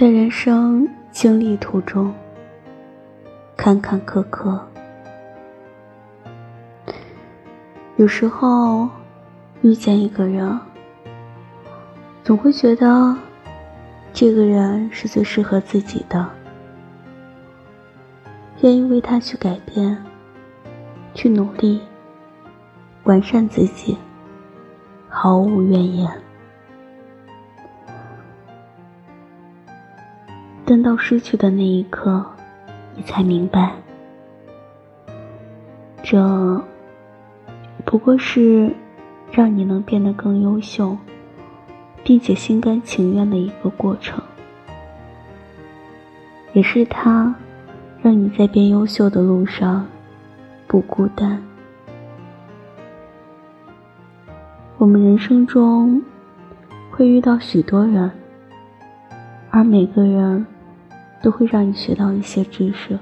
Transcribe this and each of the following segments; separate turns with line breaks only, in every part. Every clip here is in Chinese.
在人生经历途中，坎坎坷坷，有时候遇见一个人，总会觉得这个人是最适合自己的，愿意为他去改变，去努力，完善自己，毫无怨言。等到失去的那一刻，你才明白，这不过是让你能变得更优秀，并且心甘情愿的一个过程，也是他让你在变优秀的路上不孤单。我们人生中会遇到许多人，而每个人。都会让你学到一些知识。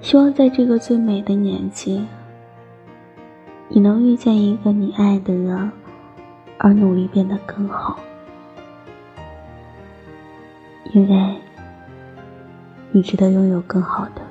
希望在这个最美的年纪，你能遇见一个你爱的人，而努力变得更好，因为你值得拥有更好的。